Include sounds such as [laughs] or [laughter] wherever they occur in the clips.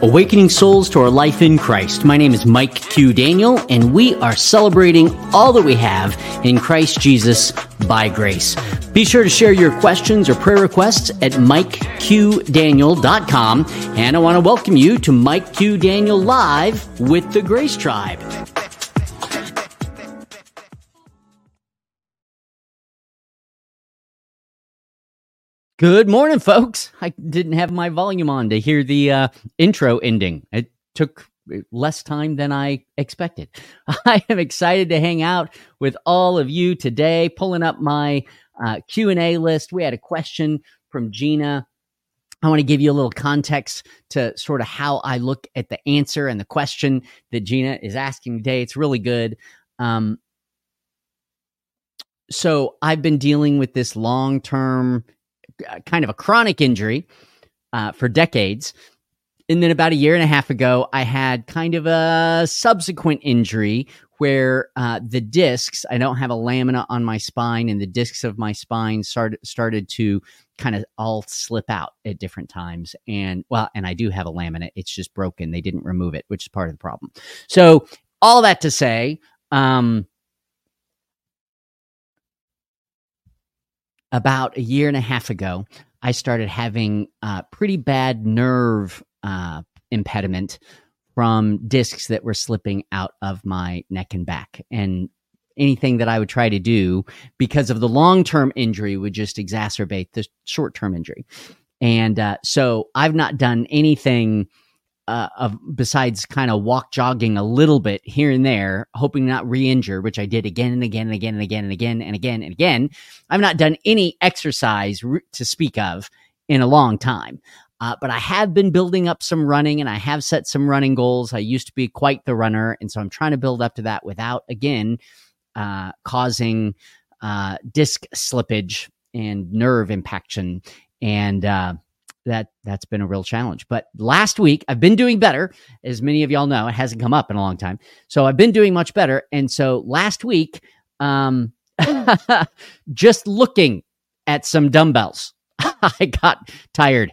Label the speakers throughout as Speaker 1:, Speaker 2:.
Speaker 1: Awakening souls to our life in Christ. My name is Mike Q. Daniel, and we are celebrating all that we have in Christ Jesus by grace. Be sure to share your questions or prayer requests at MikeQDaniel.com. And I want to welcome you to Mike Q. Daniel Live with the Grace Tribe. Good morning, folks. I didn't have my volume on to hear the uh, intro ending. It took less time than I expected. [laughs] I am excited to hang out with all of you today. Pulling up my uh, Q and A list. We had a question from Gina. I want to give you a little context to sort of how I look at the answer and the question that Gina is asking today. It's really good. Um, so I've been dealing with this long term kind of a chronic injury uh, for decades. And then about a year and a half ago, I had kind of a subsequent injury where uh, the discs, I don't have a lamina on my spine, and the discs of my spine started, started to kind of all slip out at different times. And well, and I do have a lamina, it's just broken. They didn't remove it, which is part of the problem. So, all that to say, um, about a year and a half ago, I started having uh, pretty bad nerve uh, impediment from discs that were slipping out of my neck and back. And anything that I would try to do because of the long term injury would just exacerbate the short term injury. And uh, so I've not done anything uh, of besides kind of walk jogging a little bit here and there, hoping not re-injure, which I did again and again and again and again and again and again and again. I've not done any exercise to speak of in a long time. Uh, but I have been building up some running and I have set some running goals. I used to be quite the runner. And so I'm trying to build up to that without, again, uh, causing uh, disc slippage and nerve impaction. And uh, that that's been a real challenge. But last week I've been doing better, as many of y'all know. It hasn't come up in a long time, so I've been doing much better. And so last week, um, [laughs] just looking at some dumbbells, [laughs] I got tired.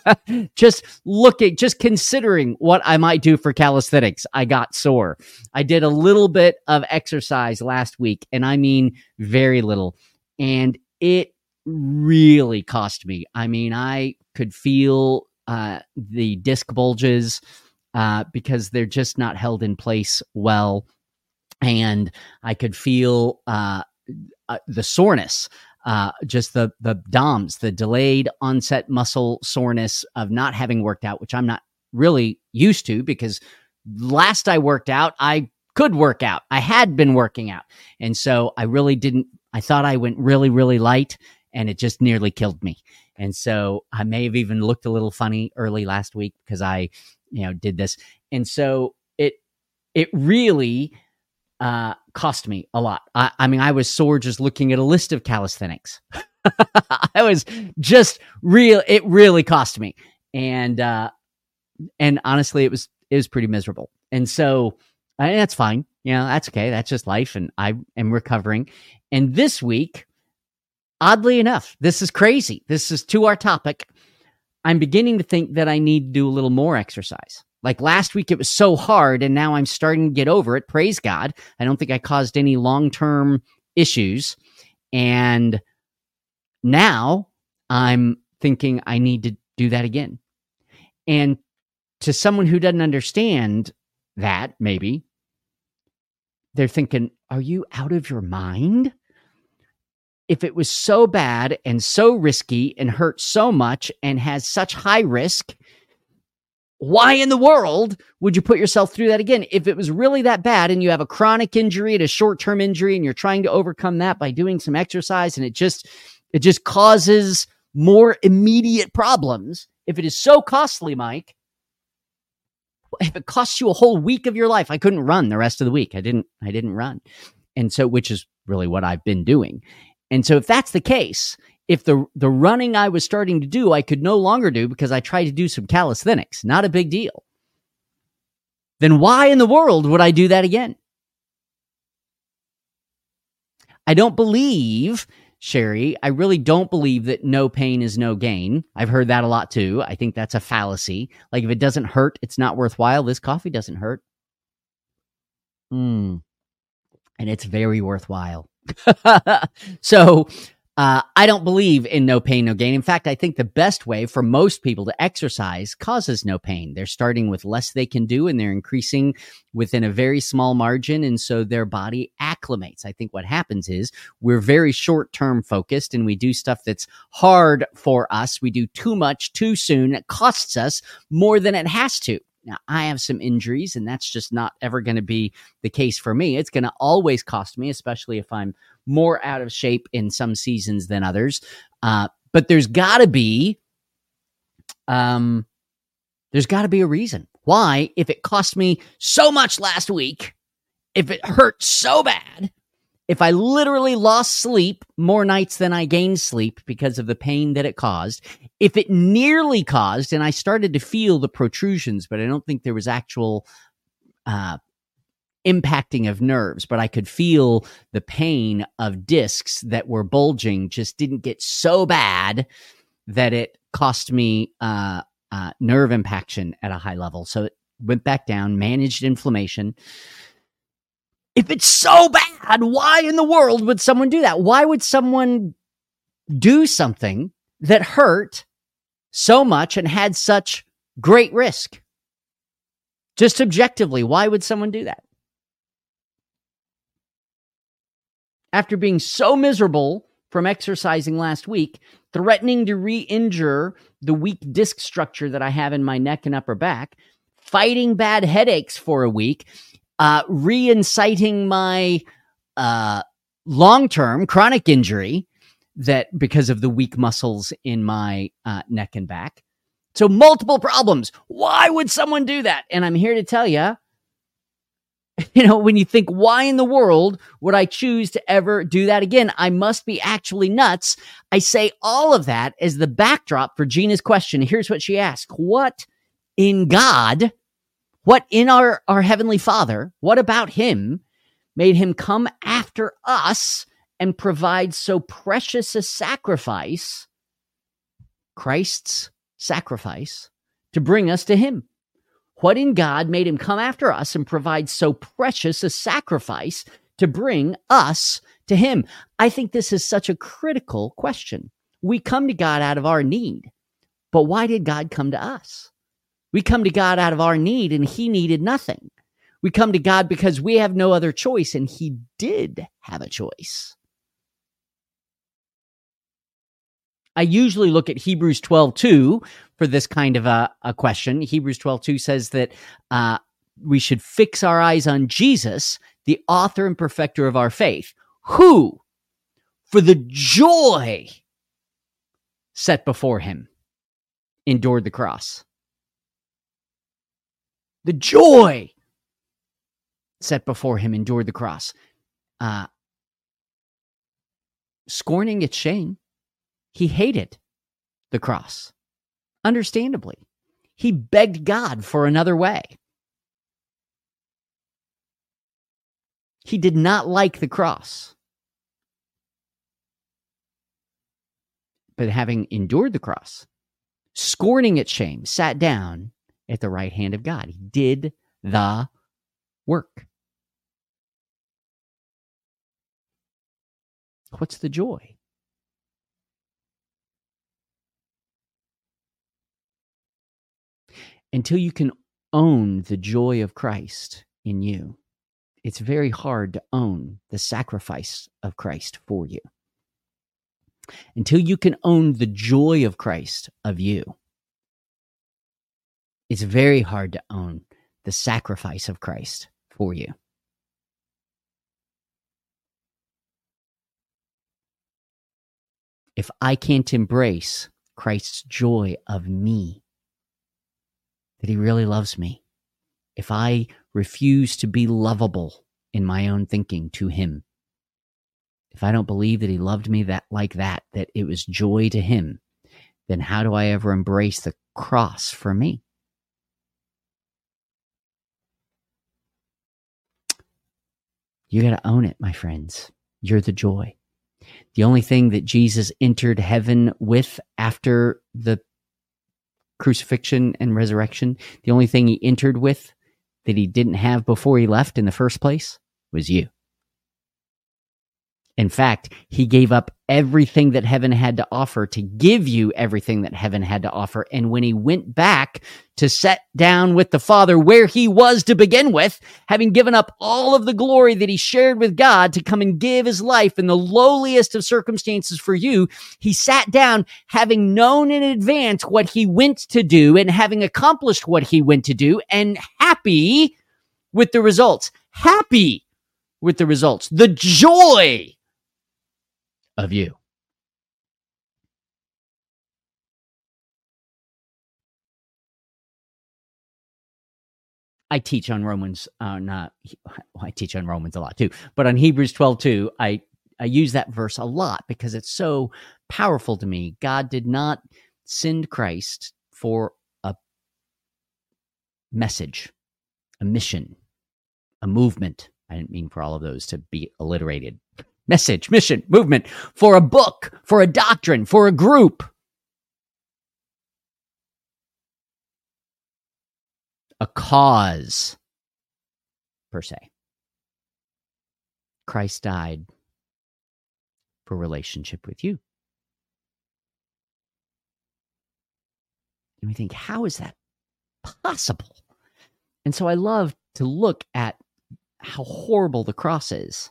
Speaker 1: [laughs] just looking, just considering what I might do for calisthenics, I got sore. I did a little bit of exercise last week, and I mean very little, and it really cost me. I mean, I could feel uh, the disc bulges uh, because they're just not held in place well. And I could feel uh, uh the soreness, uh, just the, the DOMS, the delayed onset muscle soreness of not having worked out, which I'm not really used to because last I worked out, I could work out. I had been working out. And so I really didn't, I thought I went really, really light and it just nearly killed me. And so I may have even looked a little funny early last week because I, you know, did this. And so it it really uh, cost me a lot. I, I mean, I was sore just looking at a list of calisthenics. [laughs] I was just real. It really cost me, and uh, and honestly, it was it was pretty miserable. And so that's fine. You know, that's okay. That's just life, and I am recovering. And this week, oddly enough, this is crazy. This is to our topic. I'm beginning to think that I need to do a little more exercise. Like last week, it was so hard, and now I'm starting to get over it. Praise God. I don't think I caused any long term issues. And now I'm thinking I need to do that again. And to someone who doesn't understand that, maybe, they're thinking, Are you out of your mind? If it was so bad and so risky and hurt so much and has such high risk, why in the world would you put yourself through that again? If it was really that bad and you have a chronic injury and a short term injury and you're trying to overcome that by doing some exercise and it just, it just causes more immediate problems. If it is so costly, Mike, if it costs you a whole week of your life, I couldn't run the rest of the week. I didn't, I didn't run. And so, which is really what I've been doing. And so if that's the case, if the the running I was starting to do I could no longer do because I tried to do some calisthenics, not a big deal. Then why in the world would I do that again? I don't believe Sherry. I really don't believe that no pain is no gain. I've heard that a lot too. I think that's a fallacy. Like if it doesn't hurt, it's not worthwhile. This coffee doesn't hurt. Mm. And it's very worthwhile. [laughs] so uh, I don't believe in no pain, no gain. In fact, I think the best way for most people to exercise causes no pain. They're starting with less they can do and they're increasing within a very small margin. And so their body acclimates. I think what happens is we're very short term focused and we do stuff that's hard for us. We do too much too soon. It costs us more than it has to. Now, I have some injuries, and that's just not ever going to be the case for me. It's going to always cost me, especially if I'm more out of shape in some seasons than others. Uh, but there's got to be, um, there's got to be a reason why. If it cost me so much last week, if it hurt so bad, if I literally lost sleep more nights than I gained sleep because of the pain that it caused, if it nearly caused, and I started to feel the protrusions, but I don't think there was actual uh, impacting of nerves, but I could feel the pain of discs that were bulging just didn't get so bad that it cost me uh, uh, nerve impaction at a high level. So it went back down, managed inflammation. If it's so bad, why in the world would someone do that? Why would someone do something that hurt so much and had such great risk? Just objectively, why would someone do that? After being so miserable from exercising last week, threatening to re injure the weak disc structure that I have in my neck and upper back, fighting bad headaches for a week, uh, reinciting my uh, long term chronic injury that because of the weak muscles in my uh, neck and back. So, multiple problems. Why would someone do that? And I'm here to tell you, [laughs] you know, when you think, why in the world would I choose to ever do that again? I must be actually nuts. I say all of that as the backdrop for Gina's question. Here's what she asked What in God what in our, our Heavenly Father, what about Him made Him come after us and provide so precious a sacrifice, Christ's sacrifice, to bring us to Him? What in God made Him come after us and provide so precious a sacrifice to bring us to Him? I think this is such a critical question. We come to God out of our need, but why did God come to us? We come to God out of our need, and He needed nothing. We come to God because we have no other choice, and He did have a choice. I usually look at Hebrews 12 2 for this kind of a, a question. Hebrews 12 2 says that uh, we should fix our eyes on Jesus, the author and perfecter of our faith, who, for the joy set before him, endured the cross the joy set before him endured the cross. Uh, scorning its shame, he hated the cross. Understandably, he begged God for another way. He did not like the cross. But having endured the cross, scorning its shame, sat down at the right hand of God. He did the work. What's the joy? Until you can own the joy of Christ in you, it's very hard to own the sacrifice of Christ for you. Until you can own the joy of Christ of you, it's very hard to own the sacrifice of Christ for you. If I can't embrace Christ's joy of me, that he really loves me, if I refuse to be lovable in my own thinking to him, if I don't believe that he loved me that like that, that it was joy to him, then how do I ever embrace the cross for me? You got to own it, my friends. You're the joy. The only thing that Jesus entered heaven with after the crucifixion and resurrection, the only thing he entered with that he didn't have before he left in the first place was you. In fact, he gave up everything that heaven had to offer to give you everything that heaven had to offer. And when he went back to set down with the Father where he was to begin with, having given up all of the glory that he shared with God to come and give his life in the lowliest of circumstances for you, he sat down having known in advance what he went to do and having accomplished what he went to do and happy with the results. Happy with the results. The joy of you. I teach on Romans, uh, not well, I teach on Romans a lot too, but on Hebrews 12 too, I, I use that verse a lot because it's so powerful to me. God did not send Christ for a message, a mission, a movement. I didn't mean for all of those to be alliterated message, mission, movement, for a book, for a doctrine, for a group. A cause, per se. Christ died for relationship with you. And we think, how is that possible? And so I love to look at how horrible the cross is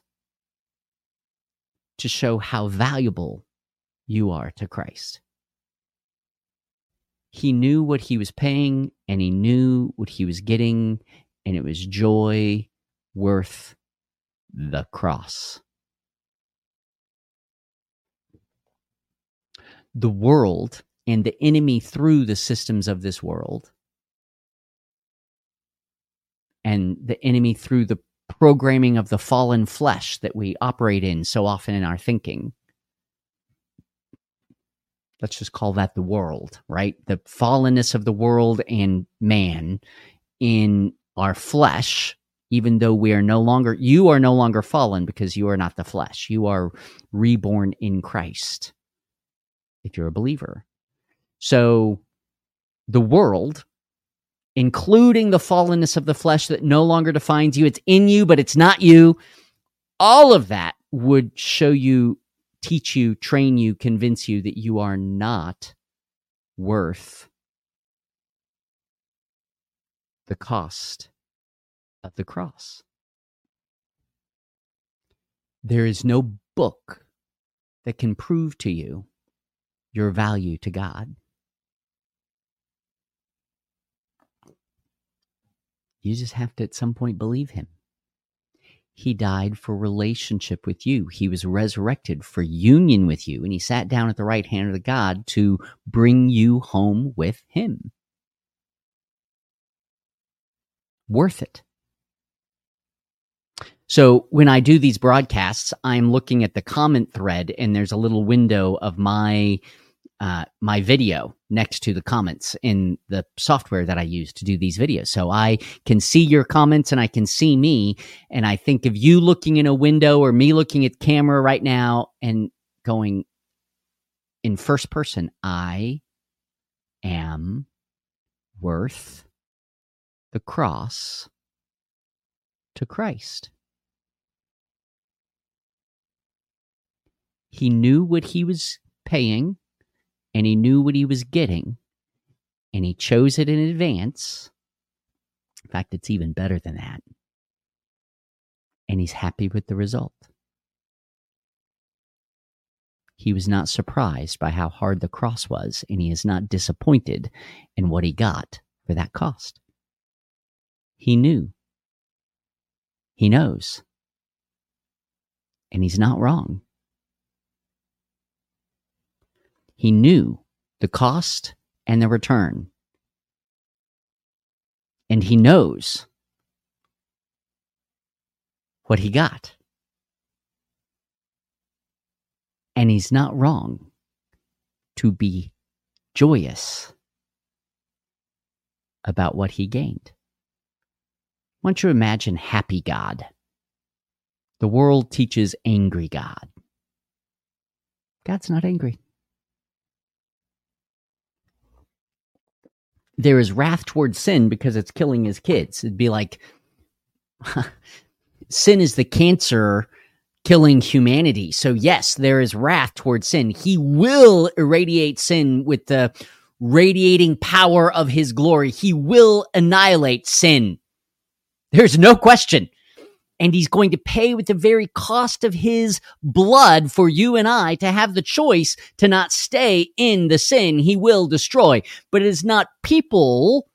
Speaker 1: to show how valuable you are to Christ. He knew what he was paying and he knew what he was getting, and it was joy worth the cross. The world and the enemy through the systems of this world, and the enemy through the programming of the fallen flesh that we operate in so often in our thinking. Let's just call that the world, right? The fallenness of the world and man in our flesh, even though we are no longer, you are no longer fallen because you are not the flesh. You are reborn in Christ if you're a believer. So the world including the fallenness of the flesh that no longer defines you. It's in you, but it's not you. All of that would show you, teach you, train you, convince you that you are not worth the cost of the cross. There is no book that can prove to you your value to God. You just have to at some point believe him. He died for relationship with you. He was resurrected for union with you, and he sat down at the right hand of the God to bring you home with him. Worth it. So when I do these broadcasts, I'm looking at the comment thread, and there's a little window of my uh, my video next to the comments in the software that I use to do these videos. So I can see your comments and I can see me. And I think of you looking in a window or me looking at camera right now and going in first person, I am worth the cross to Christ. He knew what he was paying and he knew what he was getting and he chose it in advance. In fact, it's even better than that. And he's happy with the result. He was not surprised by how hard the cross was, and he is not disappointed in what he got for that cost. He knew. He knows. And he's not wrong. He knew the cost and the return. And he knows what he got. And he's not wrong to be joyous about what he gained. I want you imagine happy God. The world teaches angry God. God's not angry. There is wrath towards sin because it's killing his kids. It'd be like [laughs] sin is the cancer killing humanity. So, yes, there is wrath towards sin. He will irradiate sin with the radiating power of his glory. He will annihilate sin. There's no question. And he's going to pay with the very cost of his blood for you and I to have the choice to not stay in the sin he will destroy. But it is not people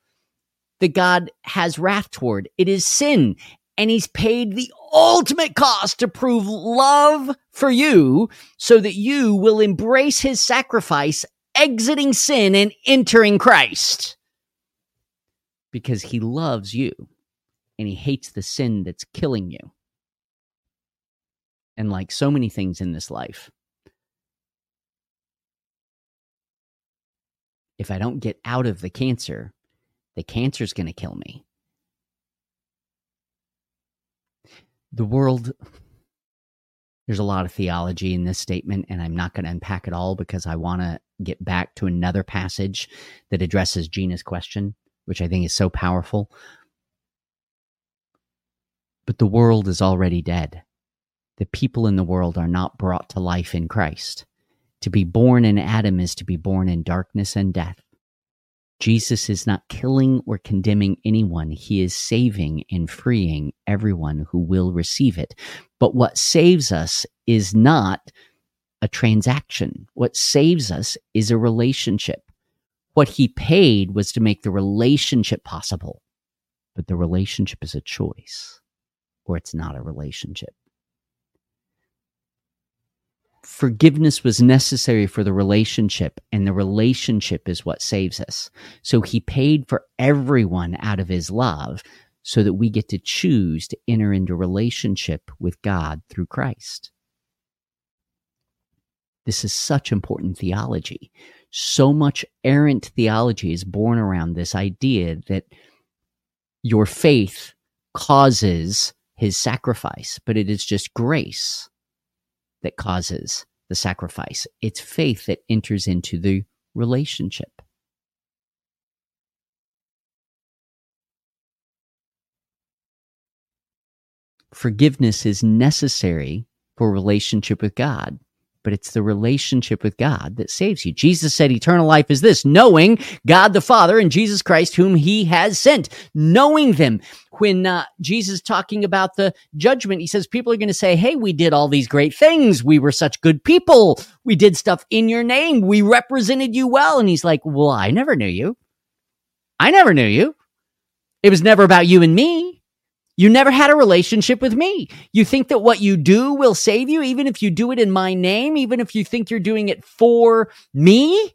Speaker 1: that God has wrath toward. It is sin and he's paid the ultimate cost to prove love for you so that you will embrace his sacrifice, exiting sin and entering Christ. Because he loves you and he hates the sin that's killing you. And like so many things in this life, if I don't get out of the cancer, the cancer's going to kill me. the world there's a lot of theology in this statement and i'm not going to unpack it all because i want to get back to another passage that addresses gina's question which i think is so powerful but the world is already dead the people in the world are not brought to life in christ to be born in adam is to be born in darkness and death Jesus is not killing or condemning anyone. He is saving and freeing everyone who will receive it. But what saves us is not a transaction. What saves us is a relationship. What he paid was to make the relationship possible. But the relationship is a choice, or it's not a relationship forgiveness was necessary for the relationship, and the relationship is what saves us. So he paid for everyone out of his love so that we get to choose to enter into relationship with God through Christ. This is such important theology. So much errant theology is born around this idea that your faith causes his sacrifice, but it is just grace that causes the sacrifice. It's faith that enters into the relationship. Forgiveness is necessary for relationship with God but it's the relationship with God that saves you. Jesus said eternal life is this, knowing God the Father and Jesus Christ whom he has sent, knowing them. When uh, Jesus talking about the judgment, he says people are going to say, "Hey, we did all these great things. We were such good people. We did stuff in your name. We represented you well." And he's like, "Well, I never knew you. I never knew you. It was never about you and me." You never had a relationship with me. You think that what you do will save you, even if you do it in my name, even if you think you're doing it for me.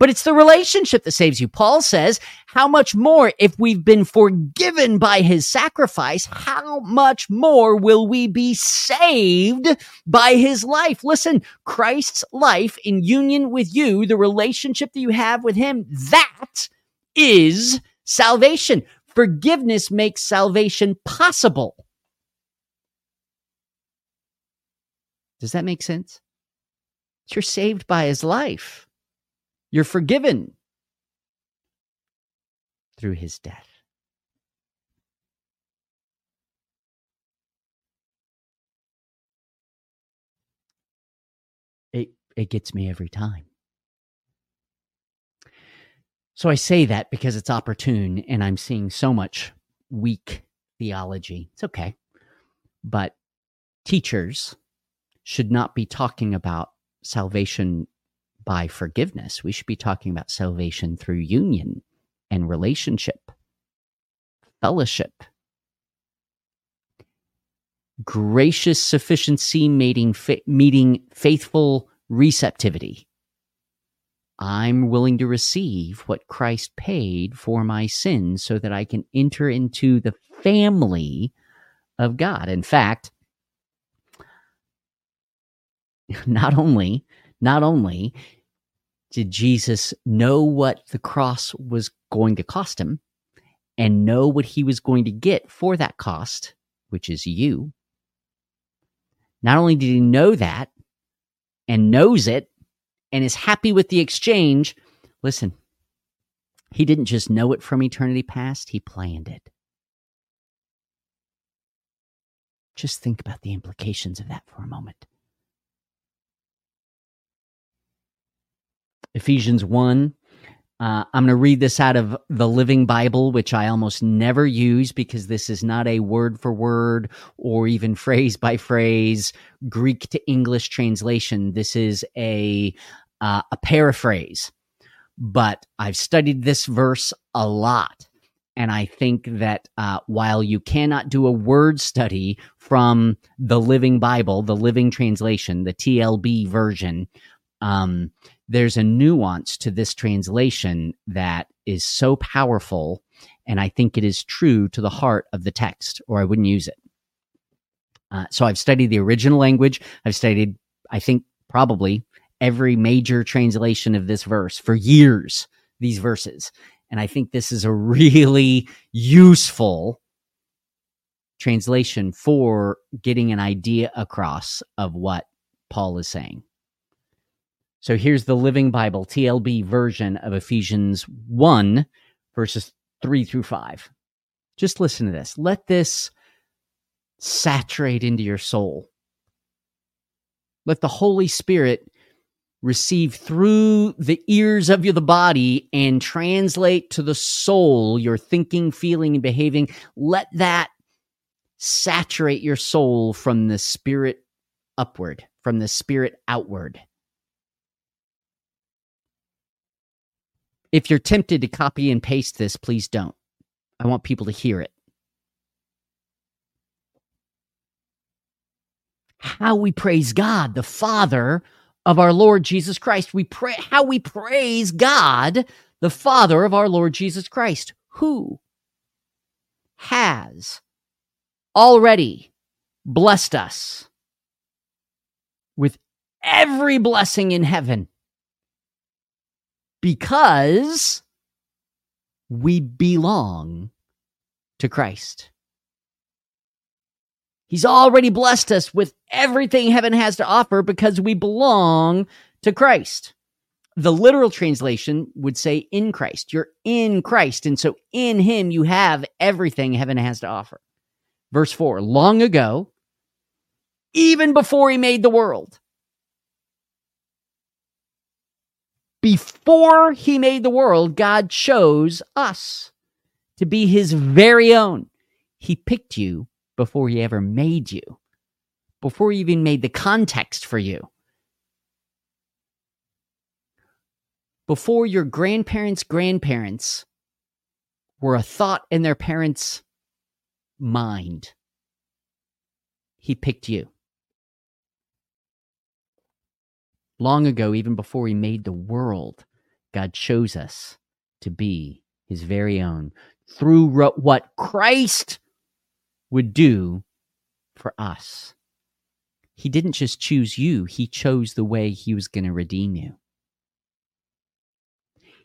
Speaker 1: But it's the relationship that saves you. Paul says, how much more if we've been forgiven by his sacrifice, how much more will we be saved by his life? Listen, Christ's life in union with you, the relationship that you have with him, that is salvation. Forgiveness makes salvation possible. Does that make sense? You're saved by his life. You're forgiven through his death. It, it gets me every time. So I say that because it's opportune and I'm seeing so much weak theology. It's okay. But teachers should not be talking about salvation by forgiveness. We should be talking about salvation through union and relationship, fellowship, gracious sufficiency meeting, meeting faithful receptivity. I'm willing to receive what Christ paid for my sins so that I can enter into the family of God. In fact, [laughs] not only not only did Jesus know what the cross was going to cost him and know what he was going to get for that cost, which is you. Not only did he know that, and knows it and is happy with the exchange, listen, he didn't just know it from eternity past, he planned it. Just think about the implications of that for a moment. Ephesians 1. Uh, I'm going to read this out of the Living Bible, which I almost never use because this is not a word for word or even phrase by phrase Greek to English translation. This is a uh, a paraphrase, but I've studied this verse a lot, and I think that uh, while you cannot do a word study from the Living Bible, the Living Translation, the TLB version, um, there's a nuance to this translation that is so powerful, and I think it is true to the heart of the text, or I wouldn't use it. Uh, so I've studied the original language. I've studied, I think, probably every major translation of this verse for years, these verses. And I think this is a really useful translation for getting an idea across of what Paul is saying. So here's the Living Bible, TLB version of Ephesians 1, verses 3 through 5. Just listen to this. Let this saturate into your soul. Let the Holy Spirit receive through the ears of your the body and translate to the soul your thinking feeling and behaving let that saturate your soul from the spirit upward from the spirit outward if you're tempted to copy and paste this please don't. I want people to hear it. How we praise god the father of our Lord Jesus Christ. We pray how we praise God, the Father of our Lord Jesus Christ, who has already blessed us with every blessing in heaven because we belong to Christ. He's already blessed us with everything heaven has to offer because we belong to Christ. The literal translation would say in Christ. You're in Christ. And so in him, you have everything heaven has to offer. Verse 4 Long ago, even before he made the world, before he made the world, God chose us to be his very own. He picked you before he ever made you, before he even made the context for you. Before your grandparents' grandparents were a thought in their parents' mind, he picked you. Long ago, even before he made the world, God chose us to be his very own through what Christ would do for us. He didn't just choose you, He chose the way He was going to redeem you.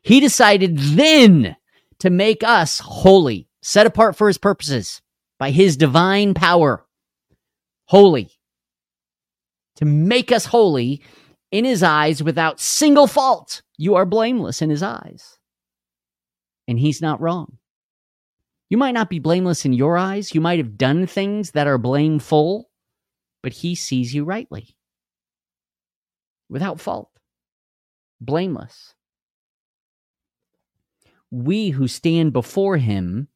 Speaker 1: He decided then to make us holy, set apart for His purposes by His divine power. Holy. To make us holy in His eyes without single fault. You are blameless in His eyes. And He's not wrong. You might not be blameless in your eyes. You might have done things that are blameful, but he sees you rightly, without fault, blameless. We who stand before him,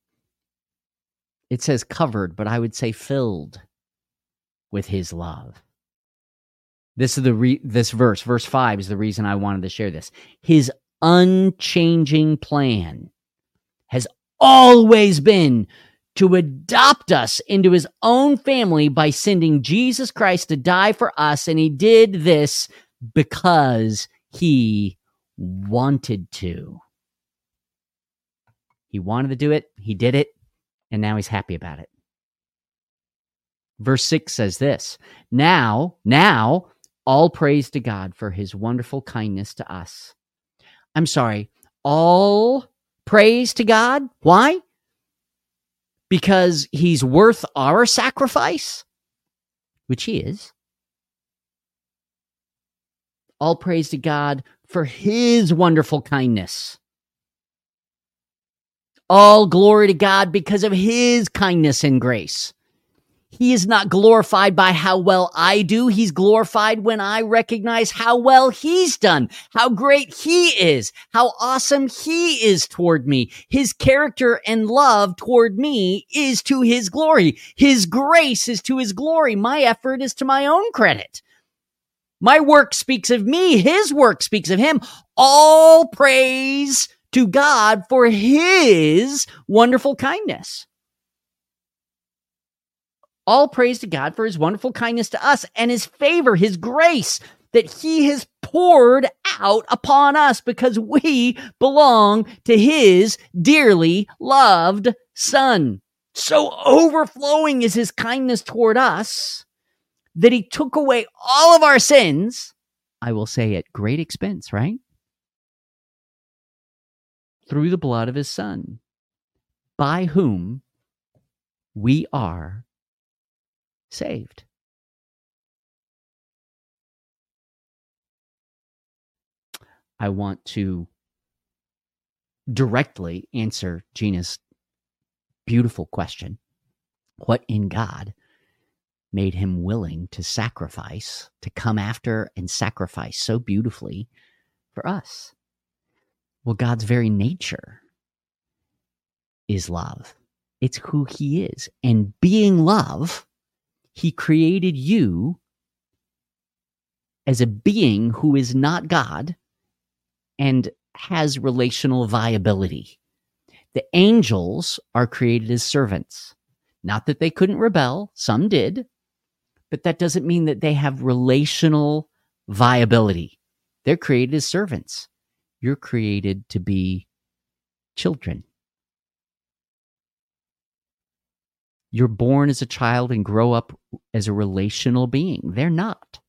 Speaker 1: it says covered, but I would say filled with his love. This is the re- this verse, verse 5 is the reason I wanted to share this. His unchanging plan has always been to adopt us into his own family by sending Jesus Christ to die for us. And he did this because he wanted to. He wanted to do it, he did it, and now he's happy about it. Verse 6 says this Now, now, all praise to God for his wonderful kindness to us. I'm sorry, all praise to God. Why? Because he's worth our sacrifice, which he is. All praise to God for his wonderful kindness. All glory to God because of his kindness and grace. He is not glorified by how well I do. He's glorified when I recognize how well he's done, how great he is, how awesome he is toward me. His character and love toward me is to his glory. His grace is to his glory. My effort is to my own credit. My work speaks of me. His work speaks of him. All praise to God for his wonderful kindness. All praise to God for his wonderful kindness to us and his favor, his grace that he has poured out upon us because we belong to his dearly loved son. So overflowing is his kindness toward us that he took away all of our sins. I will say at great expense, right? Through the blood of his son, by whom we are saved. I want to directly answer Gina's beautiful question What in God made him willing to sacrifice, to come after and sacrifice so beautifully for us? Well, God's very nature is love. It's who he is. And being love, he created you as a being who is not God and has relational viability. The angels are created as servants. Not that they couldn't rebel, some did, but that doesn't mean that they have relational viability. They're created as servants. You're created to be children. You're born as a child and grow up as a relational being. They're not.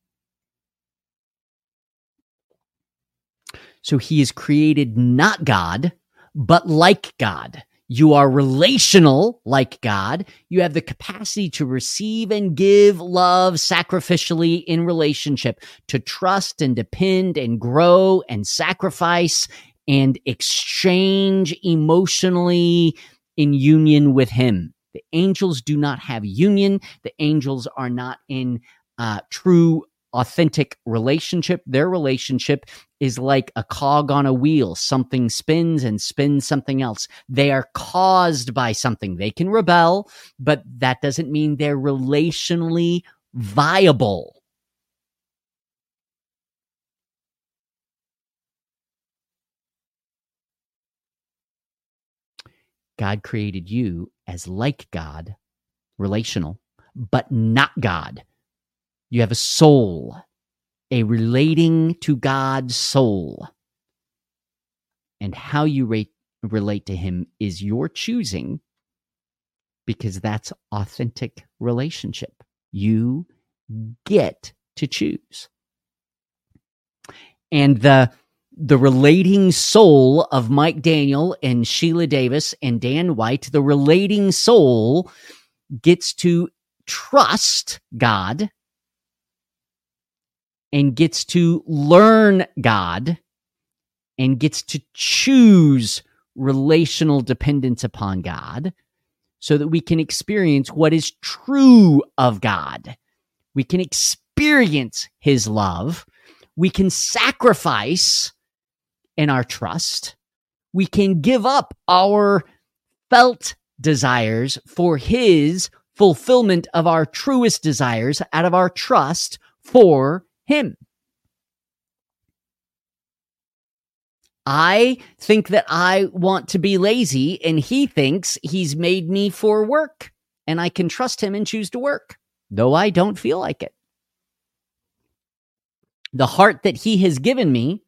Speaker 1: So he is created not God, but like God. You are relational like God. You have the capacity to receive and give love sacrificially in relationship, to trust and depend and grow and sacrifice and exchange emotionally in union with Him. The angels do not have union. The angels are not in uh, true, authentic relationship. Their relationship is like a cog on a wheel. Something spins and spins something else. They are caused by something. They can rebel, but that doesn't mean they're relationally viable. God created you as like God, relational, but not God. You have a soul, a relating to God's soul. And how you relate to Him is your choosing because that's authentic relationship. You get to choose. And the the relating soul of Mike Daniel and Sheila Davis and Dan White, the relating soul gets to trust God and gets to learn God and gets to choose relational dependence upon God so that we can experience what is true of God. We can experience his love. We can sacrifice in our trust. We can give up our felt desires for His fulfillment of our truest desires out of our trust for Him. I think that I want to be lazy, and he thinks he's made me for work, and I can trust him and choose to work, though I don't feel like it. The heart that he has given me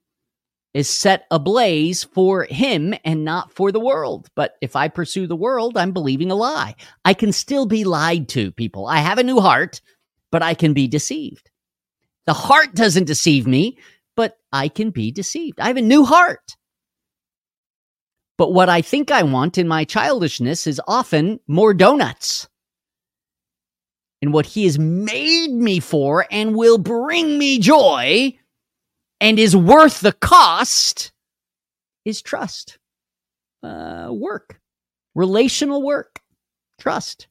Speaker 1: is set ablaze for him and not for the world. But if I pursue the world, I'm believing a lie. I can still be lied to, people. I have a new heart, but I can be deceived. The heart doesn't deceive me, but I can be deceived. I have a new heart. But what I think I want in my childishness is often more donuts. And what he has made me for and will bring me joy and is worth the cost is trust. Uh, work, relational work, trust.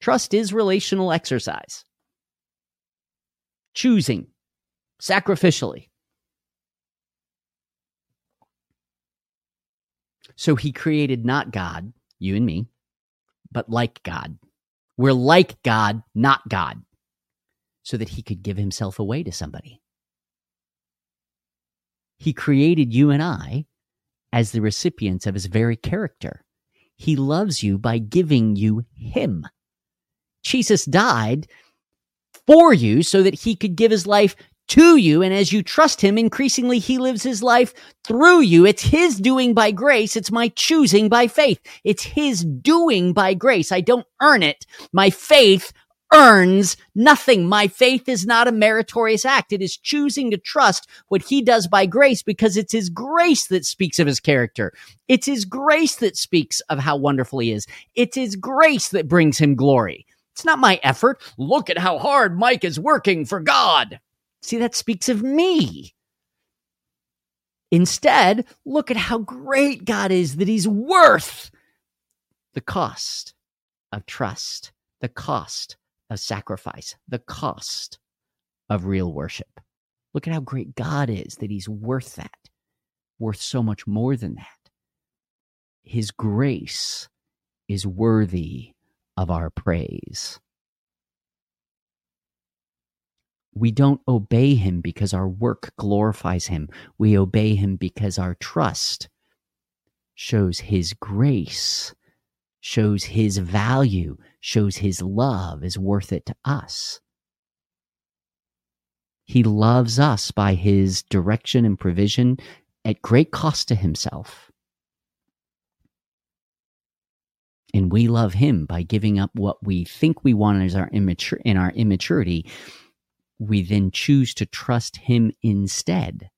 Speaker 1: Trust is relational exercise. Choosing sacrificially. So he created not God, you and me, but like God. We're like God, not God, so that he could give himself away to somebody. He created you and I as the recipients of his very character. He loves you by giving you him. Jesus died for you so that he could give his life to you. And as you trust him, increasingly he lives his life through you. It's his doing by grace. It's my choosing by faith. It's his doing by grace. I don't earn it. My faith earns nothing. My faith is not a meritorious act. It is choosing to trust what he does by grace because it's his grace that speaks of his character. It's his grace that speaks of how wonderful he is. It's his grace that brings him glory. It's not my effort. Look at how hard Mike is working for God. See, that speaks of me. Instead, look at how great God is that He's worth the cost of trust, the cost of sacrifice, the cost of real worship. Look at how great God is that He's worth that, worth so much more than that. His grace is worthy of our praise. We don't obey him because our work glorifies him. We obey him because our trust shows his grace, shows his value, shows his love is worth it to us. He loves us by his direction and provision at great cost to himself. And we love him by giving up what we think we want as our immature in our immaturity we then choose to trust Him instead.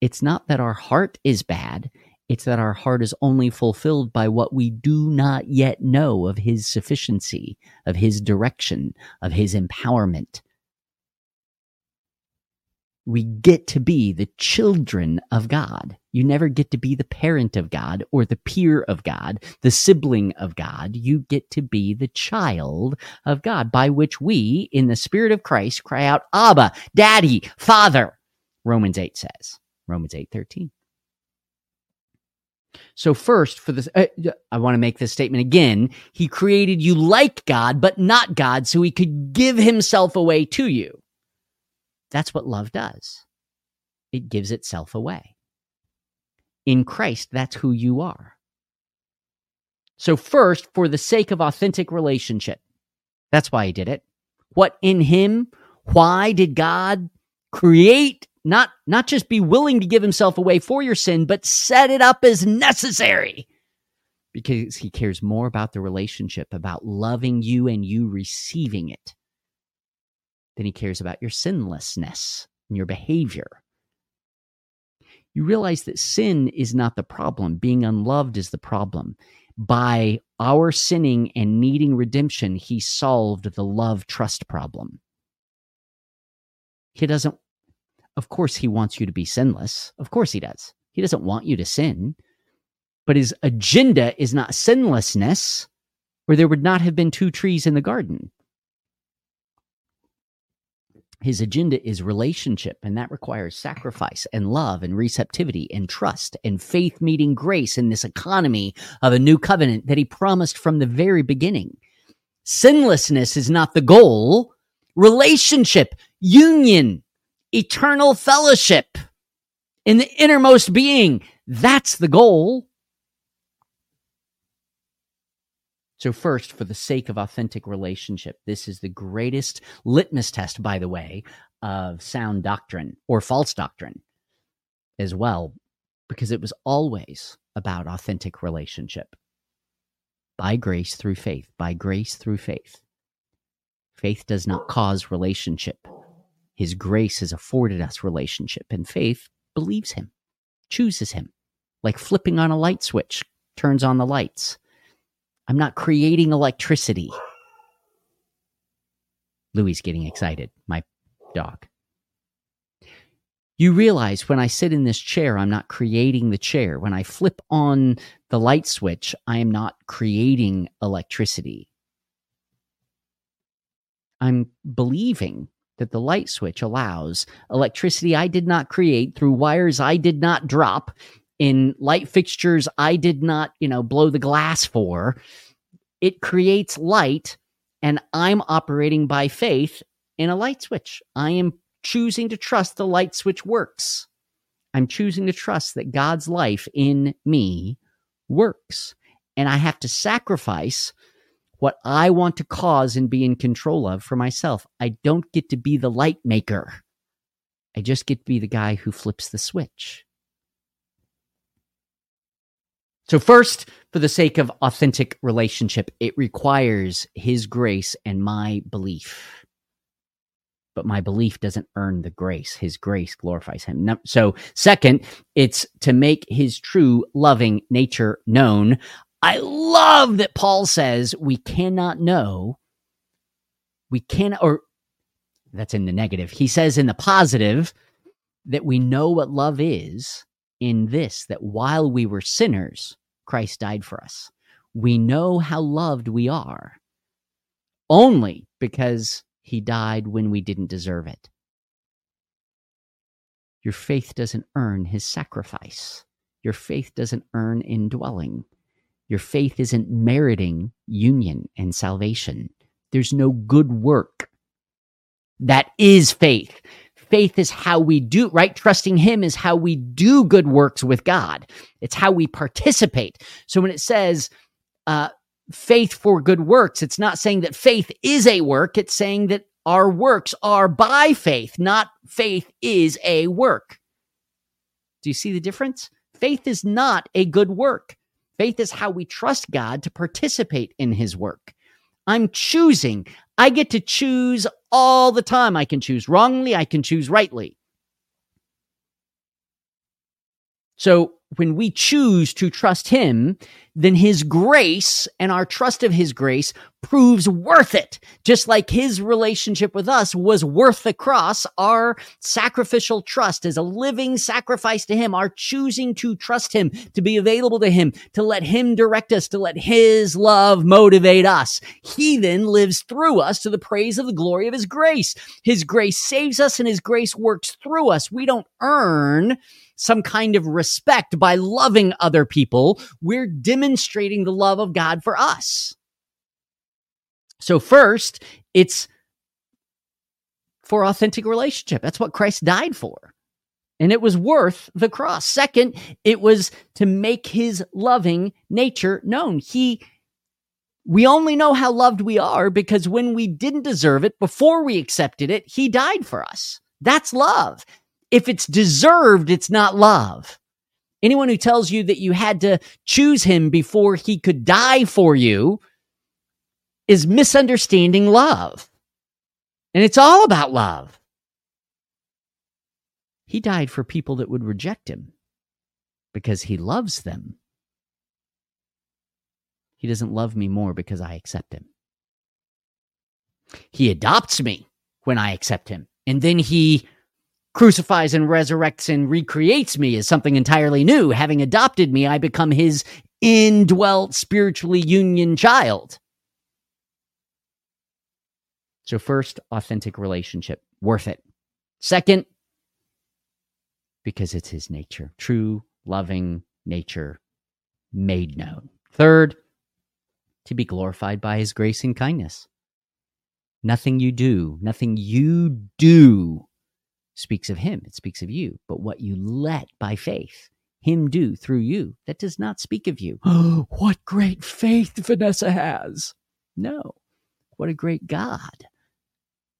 Speaker 1: It's not that our heart is bad, it's that our heart is only fulfilled by what we do not yet know of His sufficiency, of His direction, of His empowerment we get to be the children of God. You never get to be the parent of God or the peer of God, the sibling of God. You get to be the child of God, by which we, in the Spirit of Christ, cry out, Abba, Daddy, Father. Romans 8 says, Romans 8 13. So, first, for this, uh, I want to make this statement again. He created you like God, but not God, so he could give himself away to you. That's what love does. It gives itself away. In Christ, that's who you are. So, first, for the sake of authentic relationship, that's why he did it. What in him? Why did God create? Not, not just be willing to give himself away for your sin, but set it up as necessary because he cares more about the relationship, about loving you and you receiving it then he cares about your sinlessness and your behavior. You realize that sin is not the problem, being unloved is the problem. By our sinning and needing redemption, he solved the love trust problem. He doesn't, of course, he wants you to be sinless. Of course, he does. He doesn't want you to sin. But his agenda is not sinlessness, or there would not have been two trees in the garden. His agenda is relationship, and that requires sacrifice and love and receptivity and trust and faith meeting grace in this economy of a new covenant that he promised from the very beginning. Sinlessness is not the goal. Relationship, union, eternal fellowship in the innermost being, that's the goal. So, first, for the sake of authentic relationship, this is the greatest litmus test, by the way, of sound doctrine or false doctrine as well, because it was always about authentic relationship. By grace through faith, by grace through faith. Faith does not cause relationship. His grace has afforded us relationship, and faith believes him, chooses him, like flipping on a light switch, turns on the lights I'm not creating electricity. Louis getting excited, my dog. You realize when I sit in this chair, I'm not creating the chair. When I flip on the light switch, I am not creating electricity. I'm believing that the light switch allows electricity I did not create through wires I did not drop in light fixtures I did not, you know, blow the glass for. It creates light and I'm operating by faith in a light switch. I am choosing to trust the light switch works. I'm choosing to trust that God's life in me works. And I have to sacrifice what I want to cause and be in control of for myself. I don't get to be the light maker. I just get to be the guy who flips the switch. So, first, for the sake of authentic relationship, it requires His grace and my belief. But my belief doesn't earn the grace. His grace glorifies Him. So, second, it's to make His true loving nature known. I love that Paul says we cannot know, we cannot, or that's in the negative. He says in the positive that we know what love is in this, that while we were sinners, Christ died for us. We know how loved we are only because he died when we didn't deserve it. Your faith doesn't earn his sacrifice. Your faith doesn't earn indwelling. Your faith isn't meriting union and salvation. There's no good work. That is faith. Faith is how we do, right? Trusting Him is how we do good works with God. It's how we participate. So when it says, uh, faith for good works, it's not saying that faith is a work. It's saying that our works are by faith, not faith is a work. Do you see the difference? Faith is not a good work. Faith is how we trust God to participate in his work. I'm choosing. I get to choose all the time. I can choose wrongly, I can choose rightly. So when we choose to trust him, then his grace and our trust of his grace proves worth it. Just like his relationship with us was worth the cross, our sacrificial trust is a living sacrifice to him, our choosing to trust him, to be available to him, to let him direct us, to let his love motivate us. He then lives through us to the praise of the glory of his grace. His grace saves us and his grace works through us. We don't earn some kind of respect by loving other people. We're demonstrating the love of God for us. So, first, it's for authentic relationship. That's what Christ died for. And it was worth the cross. Second, it was to make his loving nature known. He we only know how loved we are because when we didn't deserve it, before we accepted it, he died for us. That's love. If it's deserved, it's not love. Anyone who tells you that you had to choose him before he could die for you is misunderstanding love. And it's all about love. He died for people that would reject him because he loves them. He doesn't love me more because I accept him. He adopts me when I accept him. And then he crucifies and resurrects and recreates me as something entirely new. Having adopted me, I become his indwelt spiritually union child. So, first, authentic relationship, worth it. Second, because it's his nature, true, loving nature made known. Third, to be glorified by his grace and kindness. Nothing you do, nothing you do speaks of him, it speaks of you. But what you let by faith him do through you, that does not speak of you. Oh, [gasps] what great faith Vanessa has. No. What a great God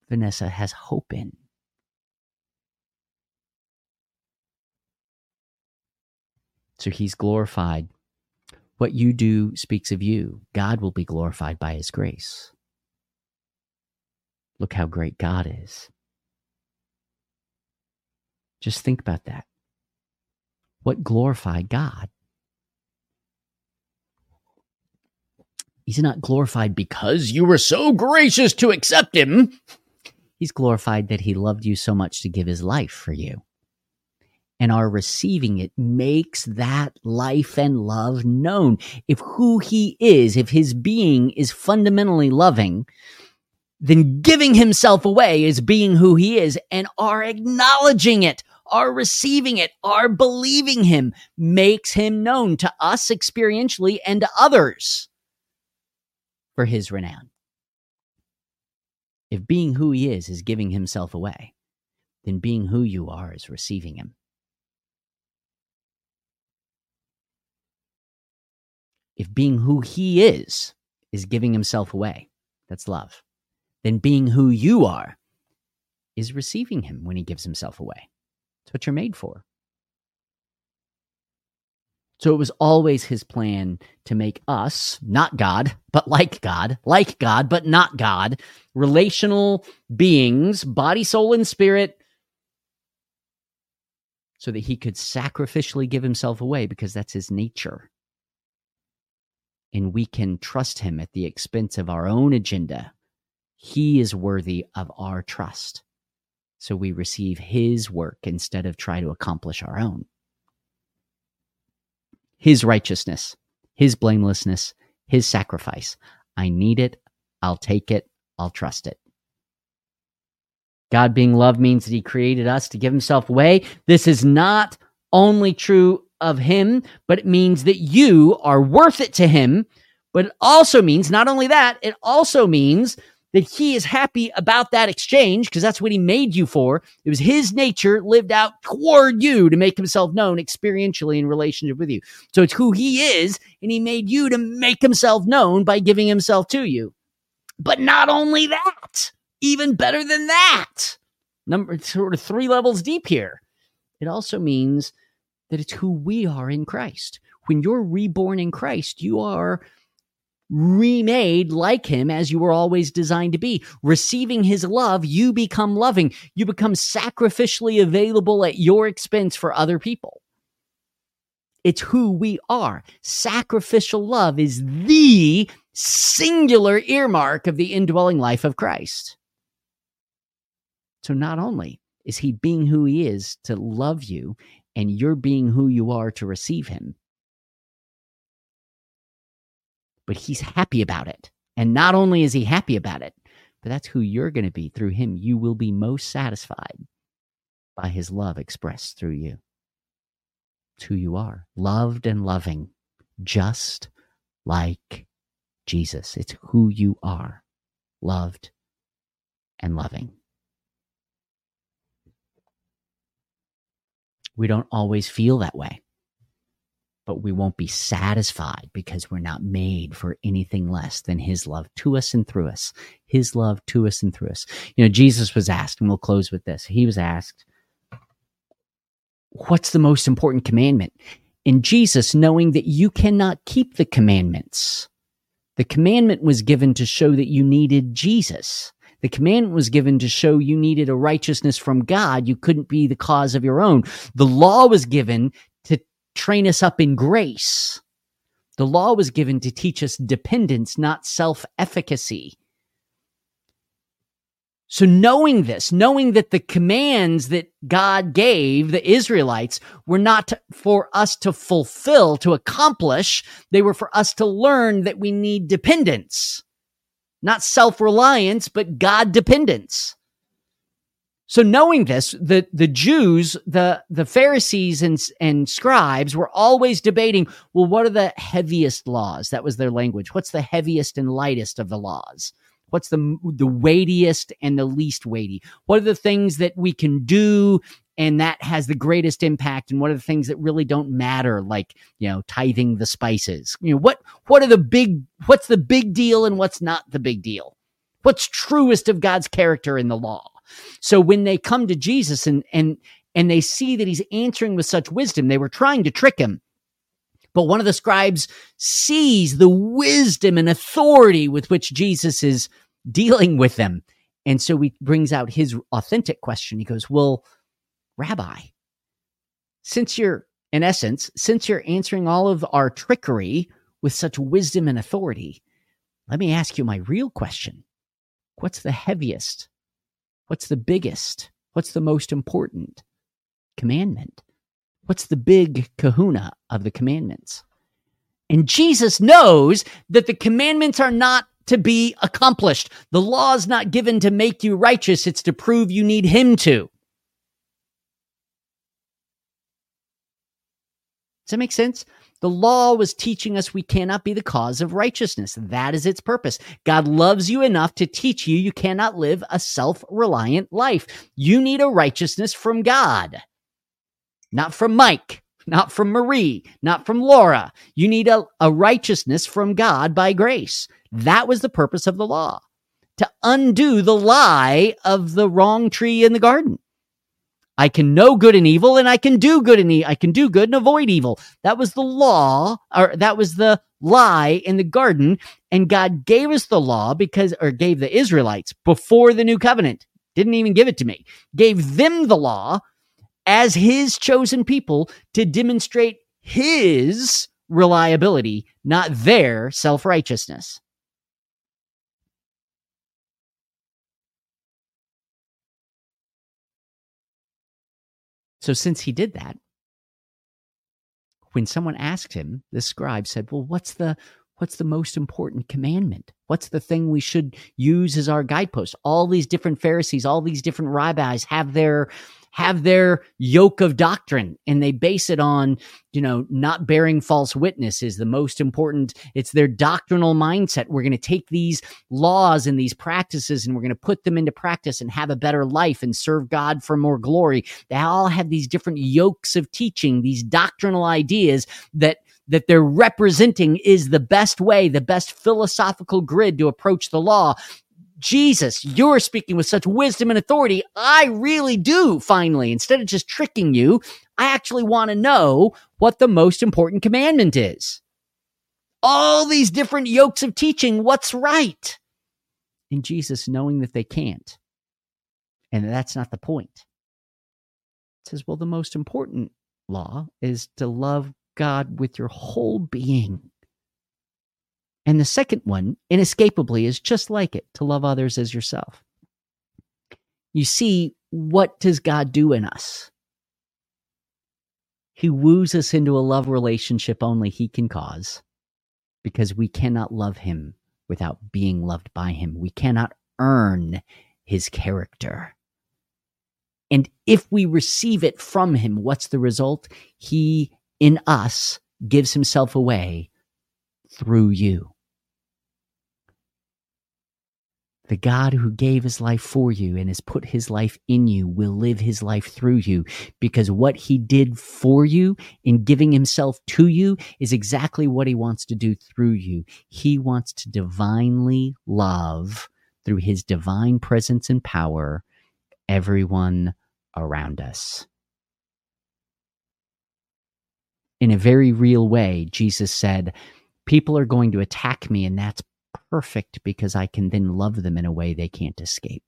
Speaker 1: Vanessa has hope in. So he's glorified. What you do speaks of you. God will be glorified by his grace. Look how great God is. Just think about that. What glorified God? He's not glorified because you were so gracious to accept him. He's glorified that he loved you so much to give his life for you. and our receiving it makes that life and love known. If who he is, if his being is fundamentally loving, then giving himself away is being who he is and our acknowledging it, our receiving it, are believing him makes him known to us experientially and to others for his renown. If being who he is is giving himself away, then being who you are is receiving him. If being who he is is giving himself away, that's love, then being who you are is receiving him when he gives himself away. It's what you're made for. So it was always his plan to make us, not God, but like God, like God, but not God, relational beings, body, soul, and spirit, so that he could sacrificially give himself away because that's his nature and we can trust him at the expense of our own agenda. He is worthy of our trust. So we receive his work instead of try to accomplish our own. His righteousness, his blamelessness, his sacrifice. I need it. I'll take it. I'll trust it. God being love means that he created us to give himself away. This is not only true of him, but it means that you are worth it to him. But it also means, not only that, it also means that he is happy about that exchange because that's what he made you for. It was his nature lived out toward you to make himself known experientially in relationship with you. So it's who he is, and he made you to make himself known by giving himself to you. But not only that, even better than that, number sort of three levels deep here. It also means that it's who we are in Christ. When you're reborn in Christ, you are remade like him as you were always designed to be. Receiving his love, you become loving. You become sacrificially available at your expense for other people. It's who we are. Sacrificial love is the singular earmark of the indwelling life of Christ. So not only is he being who he is to love you and you're being who you are to receive him. But he's happy about it. And not only is he happy about it, but that's who you're going to be through him. You will be most satisfied by his love expressed through you. It's who you are, loved and loving, just like Jesus. It's who you are, loved and loving. We don't always feel that way, but we won't be satisfied because we're not made for anything less than His love to us and through us. His love to us and through us. You know, Jesus was asked, and we'll close with this. He was asked, What's the most important commandment? And Jesus, knowing that you cannot keep the commandments, the commandment was given to show that you needed Jesus. The commandment was given to show you needed a righteousness from God. You couldn't be the cause of your own. The law was given train us up in grace. The law was given to teach us dependence, not self efficacy. So, knowing this, knowing that the commands that God gave the Israelites were not for us to fulfill, to accomplish, they were for us to learn that we need dependence not self reliance, but God dependence. So knowing this, the, the Jews, the, the Pharisees and, and scribes were always debating, well, what are the heaviest laws? That was their language. What's the heaviest and lightest of the laws? What's the, the weightiest and the least weighty? What are the things that we can do and that has the greatest impact and what are the things that really don't matter like you know tithing the spices you know what what are the big what's the big deal and what's not the big deal what's truest of god's character in the law so when they come to jesus and and and they see that he's answering with such wisdom they were trying to trick him but one of the scribes sees the wisdom and authority with which jesus is dealing with them and so he brings out his authentic question he goes well Rabbi, since you're, in essence, since you're answering all of our trickery with such wisdom and authority, let me ask you my real question. What's the heaviest? What's the biggest? What's the most important commandment? What's the big kahuna of the commandments? And Jesus knows that the commandments are not to be accomplished. The law is not given to make you righteous, it's to prove you need Him to. Does that make sense? The law was teaching us we cannot be the cause of righteousness. That is its purpose. God loves you enough to teach you you cannot live a self reliant life. You need a righteousness from God, not from Mike, not from Marie, not from Laura. You need a, a righteousness from God by grace. That was the purpose of the law to undo the lie of the wrong tree in the garden. I can know good and evil, and I can do good and e- I can do good and avoid evil. That was the law, or that was the lie in the garden. And God gave us the law because, or gave the Israelites before the new covenant. Didn't even give it to me. Gave them the law as His chosen people to demonstrate His reliability, not their self righteousness. So since he did that, when someone asked him, the scribe said, "Well, what's the what's the most important commandment? What's the thing we should use as our guidepost?" All these different Pharisees, all these different rabbis have their have their yoke of doctrine and they base it on, you know, not bearing false witness is the most important. It's their doctrinal mindset. We're going to take these laws and these practices and we're going to put them into practice and have a better life and serve God for more glory. They all have these different yokes of teaching, these doctrinal ideas that that they're representing is the best way, the best philosophical grid to approach the law. Jesus, you're speaking with such wisdom and authority. I really do, finally. Instead of just tricking you, I actually want to know what the most important commandment is. All these different yokes of teaching, what's right? And Jesus, knowing that they can't, and that's not the point, says, well, the most important law is to love God with your whole being and the second one, inescapably, is just like it to love others as yourself. You see, what does God do in us? He woos us into a love relationship only He can cause because we cannot love Him without being loved by Him. We cannot earn His character. And if we receive it from Him, what's the result? He in us gives Himself away through you. The God who gave his life for you and has put his life in you will live his life through you because what he did for you in giving himself to you is exactly what he wants to do through you. He wants to divinely love through his divine presence and power everyone around us. In a very real way, Jesus said, People are going to attack me, and that's perfect because I can then love them in a way they can't escape.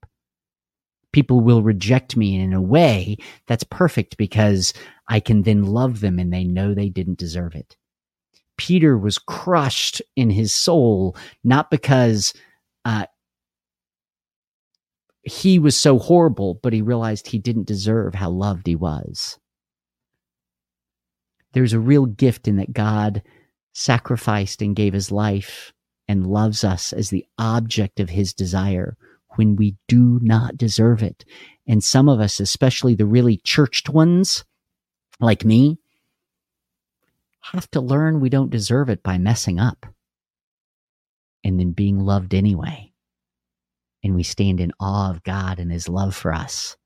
Speaker 1: People will reject me in a way that's perfect because I can then love them and they know they didn't deserve it. Peter was crushed in his soul, not because uh, he was so horrible, but he realized he didn't deserve how loved he was. There's a real gift in that God sacrificed and gave his life and loves us as the object of his desire when we do not deserve it. And some of us, especially the really churched ones like me, have to learn we don't deserve it by messing up and then being loved anyway. And we stand in awe of God and his love for us,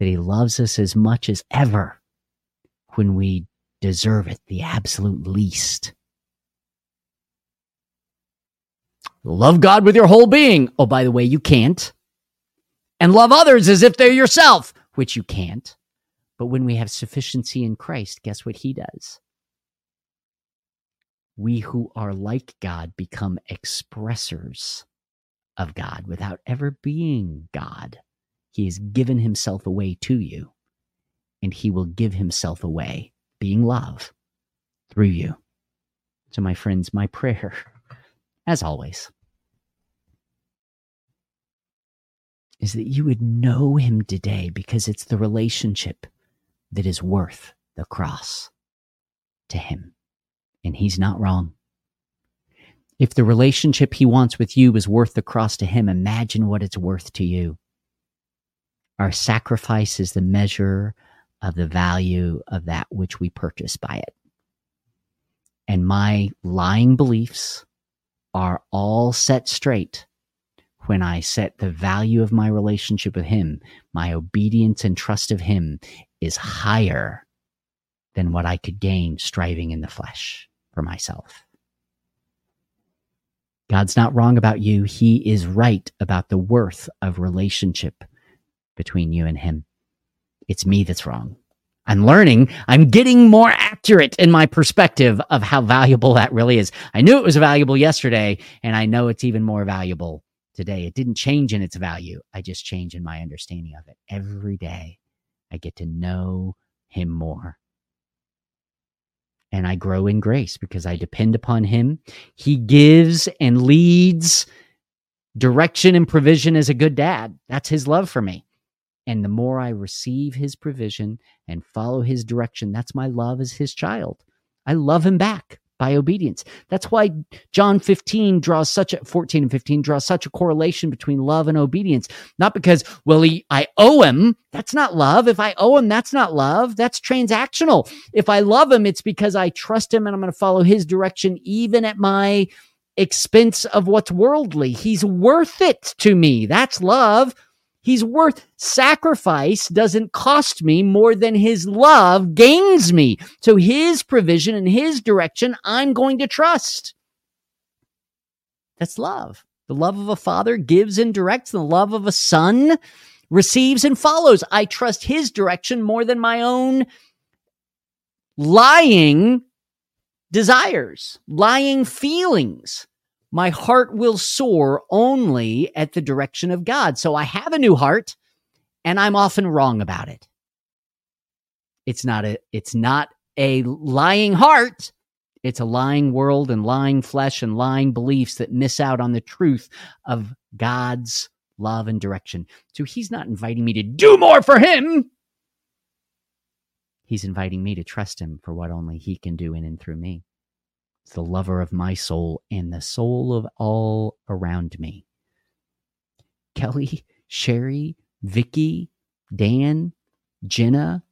Speaker 1: that he loves us as much as ever when we deserve it the absolute least. Love God with your whole being. Oh, by the way, you can't. And love others as if they're yourself, which you can't. But when we have sufficiency in Christ, guess what he does? We who are like God become expressors of God without ever being God. He has given himself away to you, and he will give himself away, being love, through you. So, my friends, my prayer [laughs] as always, is that you would know him today because it's the relationship that is worth the cross to him. And he's not wrong. If the relationship he wants with you is worth the cross to him, imagine what it's worth to you. Our sacrifice is the measure of the value of that which we purchase by it. And my lying beliefs are all set straight when I set the value of my relationship with Him, my obedience and trust of Him is higher than what I could gain striving in the flesh for myself. God's not wrong about you. He is right about the worth of relationship between you and Him. It's me that's wrong. I'm learning. I'm getting more accurate in my perspective of how valuable that really is. I knew it was valuable yesterday, and I know it's even more valuable today. It didn't change in its value. I just change in my understanding of it. Every day, I get to know Him more. And I grow in grace because I depend upon Him. He gives and leads direction and provision as a good dad. That's His love for me. And the more I receive his provision and follow his direction, that's my love as his child. I love him back by obedience. That's why John 15 draws such a 14 and 15 draws such a correlation between love and obedience. Not because, well, he, I owe him. That's not love. If I owe him, that's not love. That's transactional. If I love him, it's because I trust him and I'm going to follow his direction, even at my expense of what's worldly. He's worth it to me. That's love. He's worth sacrifice doesn't cost me more than his love gains me. So his provision and his direction, I'm going to trust. That's love. The love of a father gives and directs, the love of a son receives and follows. I trust his direction more than my own lying desires, lying feelings my heart will soar only at the direction of God. So I have a new heart and I'm often wrong about it. It's not a it's not a lying heart. It's a lying world and lying flesh and lying beliefs that miss out on the truth of God's love and direction. So he's not inviting me to do more for him. He's inviting me to trust him for what only he can do in and through me the lover of my soul and the soul of all around me. Kelly, Sherry, Vicky, Dan, Jenna,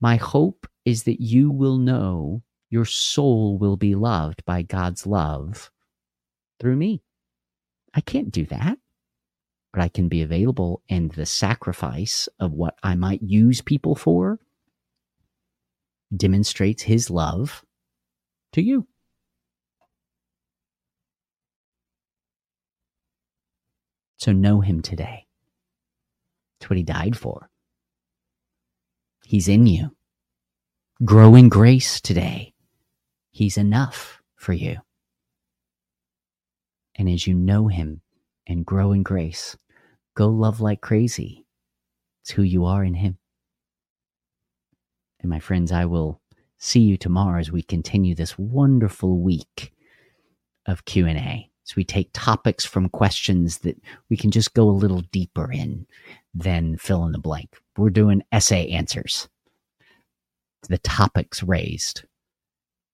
Speaker 1: my hope is that you will know your soul will be loved by God's love through me. I can't do that, but I can be available and the sacrifice of what I might use people for demonstrates his love to you. So know him today. That's what he died for. He's in you. Grow in grace today. He's enough for you. And as you know him and grow in grace, go love like crazy. It's who you are in him. And my friends, I will see you tomorrow as we continue this wonderful week of Q&A. So we take topics from questions that we can just go a little deeper in than fill in the blank. We're doing essay answers. The topics raised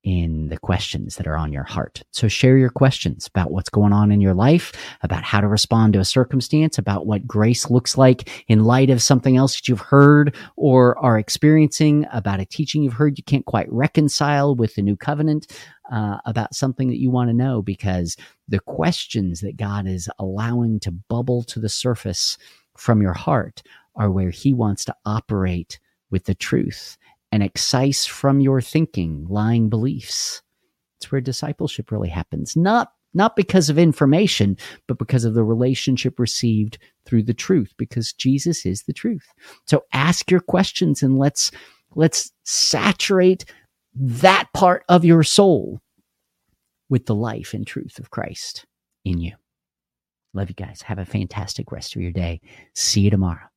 Speaker 1: in the questions that are on your heart. So share your questions about what's going on in your life, about how to respond to a circumstance, about what grace looks like in light of something else that you've heard or are experiencing, about a teaching you've heard you can't quite reconcile with the new covenant, uh, about something that you want to know because the questions that God is allowing to bubble to the surface from your heart are where he wants to operate with the truth and excise from your thinking lying beliefs. It's where discipleship really happens. Not not because of information, but because of the relationship received through the truth, because Jesus is the truth. So ask your questions and let's let's saturate that part of your soul with the life and truth of Christ in you. Love you guys. Have a fantastic rest of your day. See you tomorrow.